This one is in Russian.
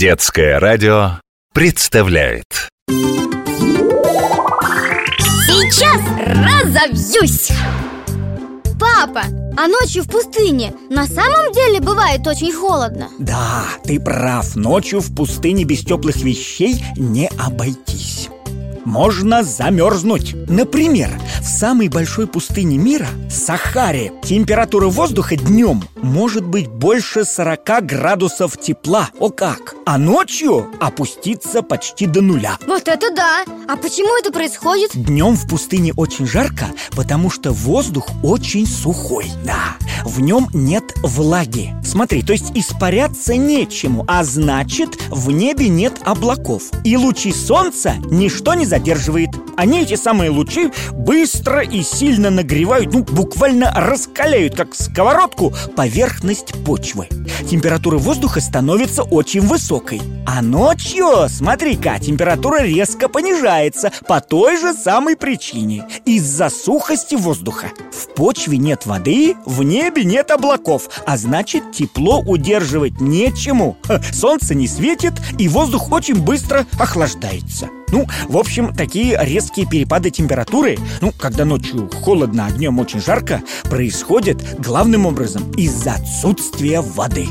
Детское радио представляет Сейчас разовьюсь! Папа, а ночью в пустыне на самом деле бывает очень холодно? Да, ты прав, ночью в пустыне без теплых вещей не обойтись можно замерзнуть. Например, в самой большой пустыне мира, Сахаре, температура воздуха днем может быть больше 40 градусов тепла. О как! А ночью опуститься почти до нуля. Вот это да! А почему это происходит? Днем в пустыне очень жарко, потому что воздух очень сухой. Да, в нем нет влаги. Смотри, то есть испаряться нечему, а значит, в небе нет облаков. И лучи солнца ничто не задерживает. Они, эти самые лучи, быстро и сильно нагревают, ну, буквально раскаляют, как сковородку, поверхность почвы. Температура воздуха становится очень высокой. А ночью, смотри-ка, температура резко понижается по той же самой причине. Из-за сухости воздуха. В почве нет воды, в небе нет облаков, а значит тепло удерживать нечему. Солнце не светит, и воздух очень быстро охлаждается. Ну, в общем, такие резкие перепады температуры, ну, когда ночью холодно, а днем очень жарко, происходят главным образом из-за отсутствия воды.